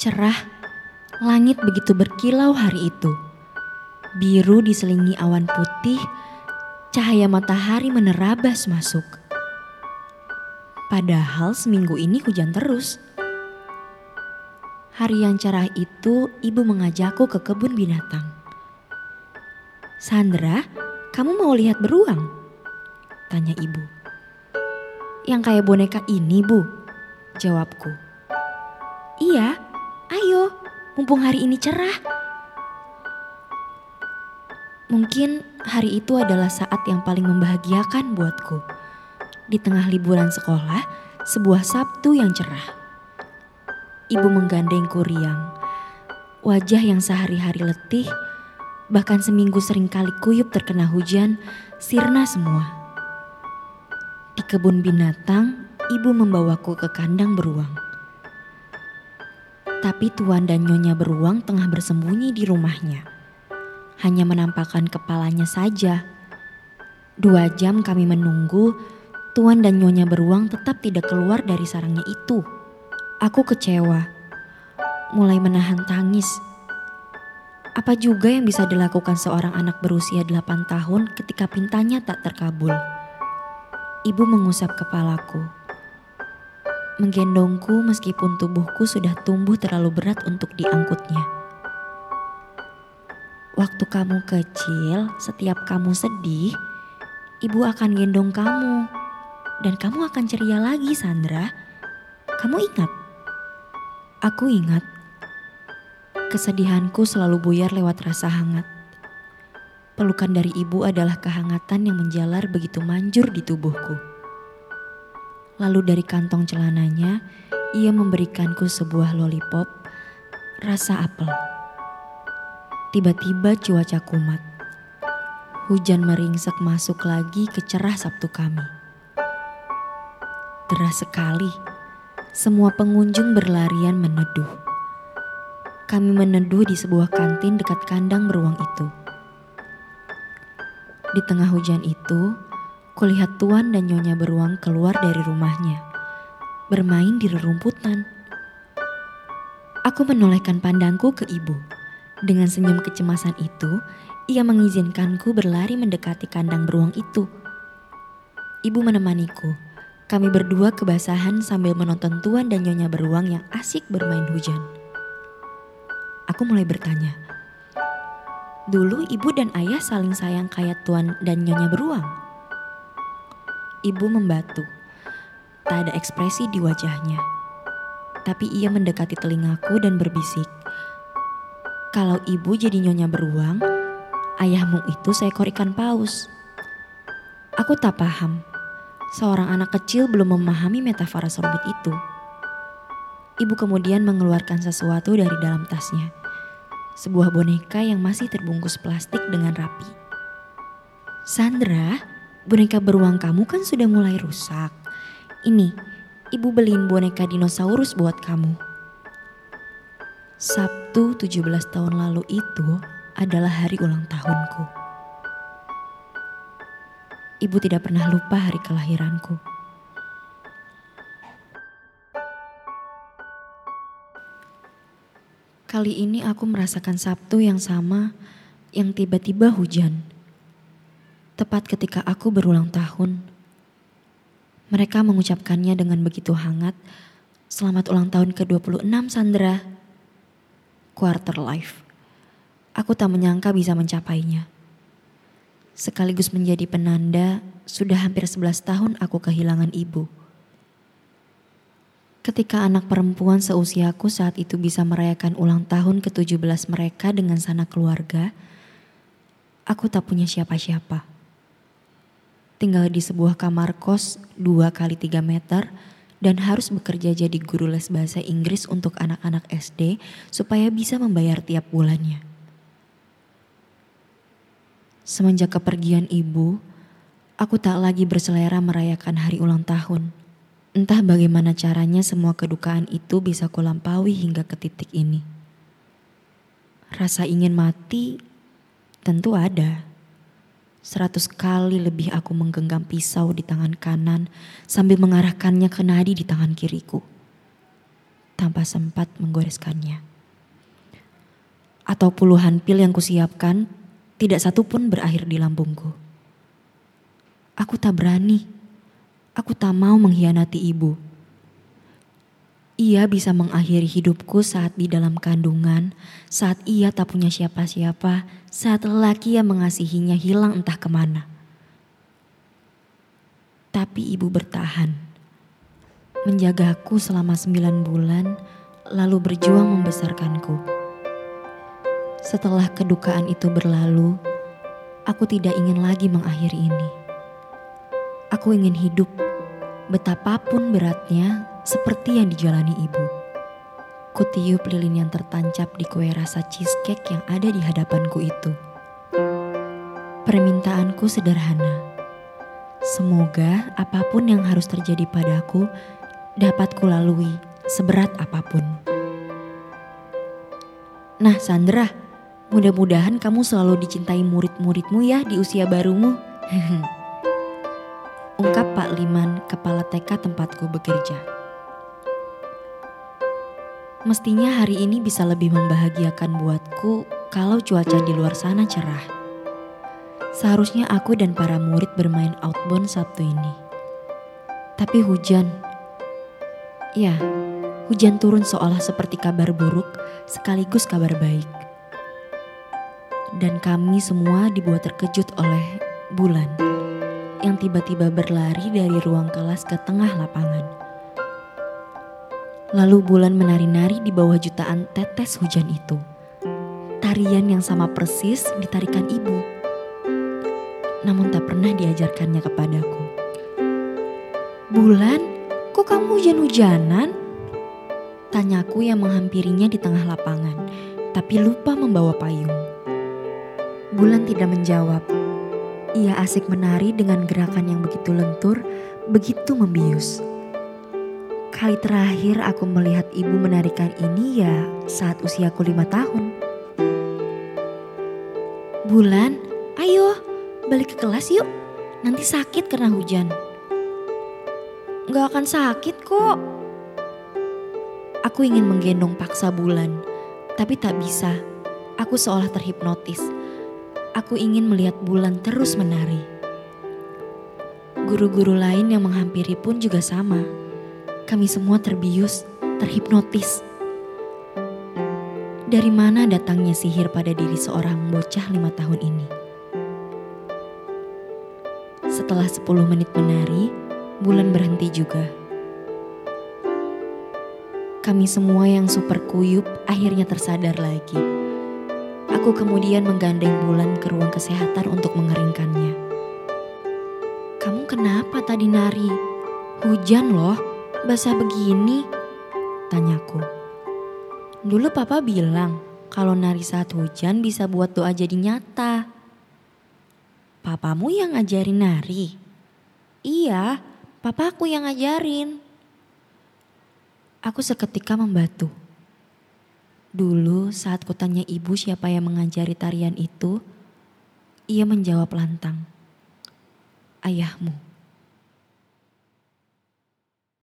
Cerah, langit begitu berkilau hari itu. Biru diselingi awan putih, cahaya matahari menerabas masuk. Padahal seminggu ini hujan terus. Hari yang cerah itu, ibu mengajakku ke kebun binatang. Sandra, kamu mau lihat beruang? Tanya ibu. Yang kayak boneka ini, Bu. Jawabku. Iya, mumpung hari ini cerah. Mungkin hari itu adalah saat yang paling membahagiakan buatku. Di tengah liburan sekolah, sebuah Sabtu yang cerah. Ibu menggandengku riang. Wajah yang sehari-hari letih, bahkan seminggu sering kali kuyup terkena hujan, sirna semua. Di kebun binatang, ibu membawaku ke kandang beruang. Tapi tuan dan nyonya beruang tengah bersembunyi di rumahnya. Hanya menampakkan kepalanya saja. Dua jam kami menunggu, tuan dan nyonya beruang tetap tidak keluar dari sarangnya itu. Aku kecewa, mulai menahan tangis. Apa juga yang bisa dilakukan seorang anak berusia 8 tahun ketika pintanya tak terkabul? Ibu mengusap kepalaku. Menggendongku meskipun tubuhku sudah tumbuh terlalu berat untuk diangkutnya. Waktu kamu kecil, setiap kamu sedih, ibu akan gendong kamu. Dan kamu akan ceria lagi, Sandra. Kamu ingat? Aku ingat, kesedihanku selalu buyar lewat rasa hangat. Pelukan dari ibu adalah kehangatan yang menjalar begitu manjur di tubuhku. Lalu dari kantong celananya, ia memberikanku sebuah lollipop rasa apel. Tiba-tiba cuaca kumat. Hujan meringsek masuk lagi ke cerah Sabtu kami. Deras sekali semua pengunjung berlarian meneduh. Kami meneduh di sebuah kantin dekat kandang beruang itu. Di tengah hujan itu, kulihat tuan dan nyonya beruang keluar dari rumahnya, bermain di rerumputan. Aku menolehkan pandangku ke ibu. Dengan senyum kecemasan itu, ia mengizinkanku berlari mendekati kandang beruang itu. Ibu menemaniku kami berdua kebasahan sambil menonton tuan dan nyonya beruang yang asik bermain hujan. Aku mulai bertanya, dulu ibu dan ayah saling sayang kayak tuan dan nyonya beruang. Ibu membatu, tak ada ekspresi di wajahnya. Tapi ia mendekati telingaku dan berbisik, kalau ibu jadi nyonya beruang, ayahmu itu seekor ikan paus. Aku tak paham seorang anak kecil belum memahami metafora serumit itu. Ibu kemudian mengeluarkan sesuatu dari dalam tasnya. Sebuah boneka yang masih terbungkus plastik dengan rapi. Sandra, boneka beruang kamu kan sudah mulai rusak. Ini, ibu beliin boneka dinosaurus buat kamu. Sabtu 17 tahun lalu itu adalah hari ulang tahunku. Ibu tidak pernah lupa hari kelahiranku. Kali ini aku merasakan Sabtu yang sama yang tiba-tiba hujan. Tepat ketika aku berulang tahun. Mereka mengucapkannya dengan begitu hangat. Selamat ulang tahun ke-26 Sandra. Quarter life. Aku tak menyangka bisa mencapainya sekaligus menjadi penanda sudah hampir 11 tahun aku kehilangan ibu. Ketika anak perempuan seusiaku saat itu bisa merayakan ulang tahun ke-17 mereka dengan sanak keluarga, aku tak punya siapa-siapa. Tinggal di sebuah kamar kos 2 kali 3 meter dan harus bekerja jadi guru les bahasa Inggris untuk anak-anak SD supaya bisa membayar tiap bulannya. Semenjak kepergian ibu, aku tak lagi berselera merayakan hari ulang tahun. Entah bagaimana caranya semua kedukaan itu bisa kulampaui hingga ke titik ini. Rasa ingin mati tentu ada. Seratus kali lebih aku menggenggam pisau di tangan kanan sambil mengarahkannya ke nadi di tangan kiriku. tanpa sempat menggoreskannya. Atau puluhan pil yang kusiapkan tidak satu pun berakhir di lambungku. Aku tak berani. Aku tak mau mengkhianati ibu. Ia bisa mengakhiri hidupku saat di dalam kandungan, saat ia tak punya siapa-siapa, saat lelaki yang mengasihinya hilang entah ke mana. Tapi ibu bertahan. Menjagaku selama sembilan bulan, lalu berjuang membesarkanku. Setelah kedukaan itu berlalu, aku tidak ingin lagi mengakhiri ini. Aku ingin hidup, betapapun beratnya, seperti yang dijalani ibu. Kutiup lilin yang tertancap di kue rasa cheesecake yang ada di hadapanku itu. Permintaanku sederhana Semoga apa pun yang harus terjadi padaku dapat kulalui seberat apa pun. Nah Sandra, mudah-mudahan kamu selalu dicintai murid-muridmu ya di usia barumu. Ungkap Pak Liman, kepala TK tempatku bekerja. Mestinya hari ini bisa lebih membahagiakan buatku kalau cuaca di luar sana cerah. Seharusnya aku dan para murid bermain outbound Sabtu ini. Tapi hujan. Ya, hujan turun seolah seperti kabar buruk sekaligus kabar baik. Dan kami semua dibuat terkejut oleh bulan yang tiba-tiba berlari dari ruang kelas ke tengah lapangan. Lalu bulan menari-nari di bawah jutaan tetes hujan itu. Tarian yang sama persis ditarikan ibu namun tak pernah diajarkannya kepadaku. Bulan, kok kamu hujan-hujanan? Tanyaku yang menghampirinya di tengah lapangan, tapi lupa membawa payung. Bulan tidak menjawab. Ia asik menari dengan gerakan yang begitu lentur, begitu membius. Kali terakhir aku melihat ibu menarikan ini ya saat usiaku lima tahun. Bulan, ayo balik ke kelas yuk. Nanti sakit karena hujan. Gak akan sakit kok. Aku ingin menggendong paksa bulan, tapi tak bisa. Aku seolah terhipnotis. Aku ingin melihat bulan terus menari. Guru-guru lain yang menghampiri pun juga sama. Kami semua terbius, terhipnotis. Dari mana datangnya sihir pada diri seorang bocah lima tahun ini? Setelah 10 menit menari, bulan berhenti juga. Kami semua yang super kuyup akhirnya tersadar lagi. Aku kemudian menggandeng bulan ke ruang kesehatan untuk mengeringkannya. Kamu kenapa tadi nari? Hujan loh, basah begini. Tanyaku. Dulu papa bilang kalau nari saat hujan bisa buat doa jadi nyata. Papamu yang ngajarin nari? Iya, papaku yang ngajarin. Aku seketika membatu. Dulu saat kutanya ibu siapa yang mengajari tarian itu, ia menjawab lantang. Ayahmu.